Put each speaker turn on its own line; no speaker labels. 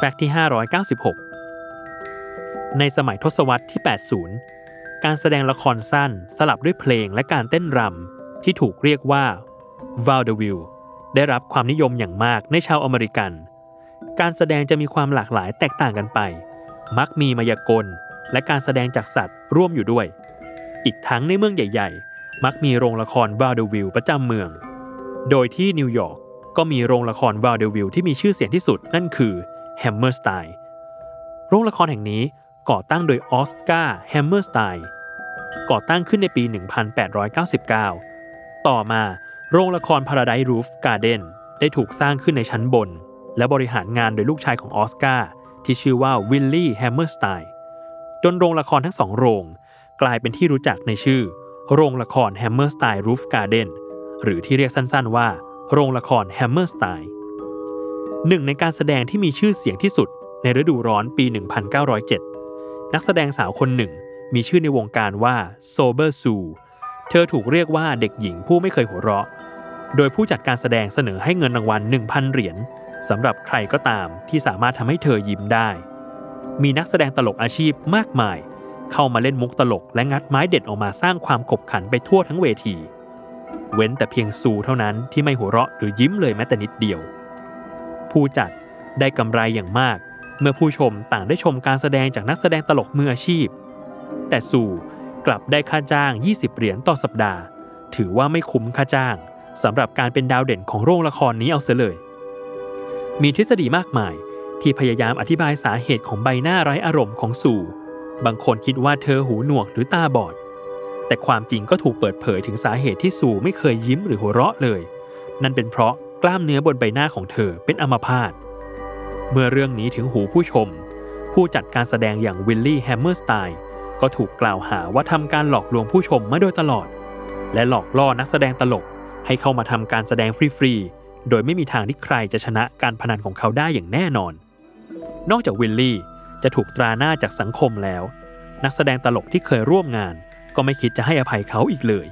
แฟกต์ที่ 596 ในสมัยทศวรรษที่ 80 การแสดงละครสั้นสลับด้วยเพลงและการเต้นรำที่ถูกเรียกว่า v a u d e v i l l e ได้รับความนิยมอย่างมากในชาวอเมริกัน การแสดงจะมีความหลากหลายแตกต่างกันไป มักมีมายากล และการแสดงจากสัตว์ร่วมอยู่ด้วย อีกทั้งในเมืองใหญ่ ๆ มักมีโรงละคร v a u d e v i l l e ประจำเมือง โดยที่นิวยอร์กก็มีโรงละคร v a u d e v i l l e ที่มีชื่อเสียงที่สุดนั่นคือ Hammerstein โรงละครแห่งนี้ก่อตั้งโดยออสการ์แฮมเมอร์สไตน์ก่อตั้งขึ้นในปี 1899 ต่อมาโรงละคร Paradise Roof Garden ได้ถูกสร้างขึ้นในชั้นบน และบริหารงานโดยลูกชายของออสการ์ที่ชื่อว่าวิลลี่แฮมเมอร์สไตน์จนโรงละครทั้งสองโรง กลายเป็นที่รู้จักในชื่อ โรงละคร Hammerstein Roof Garden หรือที่เรียกสั้นๆว่า โรงละคร Hammerstein หนึ่งในการแสดงที่มีชื่อเสียงที่สุดในฤดูร้อนปี 1907 นักแสดงสาวคนหนึ่ง มีชื่อในวงการว่า Sober Sue เธอถูกเรียกว่าเด็กหญิงผู้ไม่เคยหัวเราะ โดยผู้จัดการแสดงเสนอให้เงินรางวัล 1,000 เหรียญสำหรับใครก็ตามที่สามารถทำให้เธอยิ้มได้ มีนักแสดงตลกอาชีพมากมาย เข้ามาเล่นมุกตลกและงัดไม้เด็ดออกมาสร้างความขบขันไปทั่วทั้งเวที เว้นแต่เพียงซูเท่านั้นที่ไม่หัวเราะหรือยิ้มเลยแม้แต่นิดเดียว ผู้จัดได้กำไรอย่างมาก เมื่อผู้ชมต่างได้ชมการแสดงจากนักแสดงตลกมืออาชีพ แต่ซูกลับได้ค่าจ้าง 20 เหรียญต่อสัปดาห์ ถือว่าไม่คุ้มค่าจ้างสำหรับการเป็นดาวเด่นของโรงละครนี้เอาเสียเลย มีทฤษฎีมากมายที่พยายามอธิบายสาเหตุของใบหน้าไร้อารมณ์ของซูบางคนคิดว่าเธอหูหนวกหรือตาบอด แต่ความจริงก็ถูกเปิดเผยถึงสาเหตุที่ซูไม่เคยยิ้มหรือหัวเราะเลย นั่นเป็นเพราะ กล้ามเนื้อบนใบหน้าของเธอเป็นอัมพาต เมื่อเรื่องนี้ถึงหูผู้ชม ผู้จัดการแสดงอย่างวิลลี่แฮมเมอร์สไตน์ก็ถูกกล่าวหาว่าทำการหลอกลวงผู้ชมมาโดยตลอด และหลอกล่อนักแสดงตลกให้เข้ามาทำการแสดงฟรีๆ โดยไม่มีทางที่ใครจะชนะการพนันของเขาได้อย่างแน่นอน นอกจากวิลลี่จะถูกตราหน้าจากสังคมแล้ว นักแสดงตลกที่เคยร่วมงาน ก็ไม่คิดจะให้อภัยเขาอีกเลย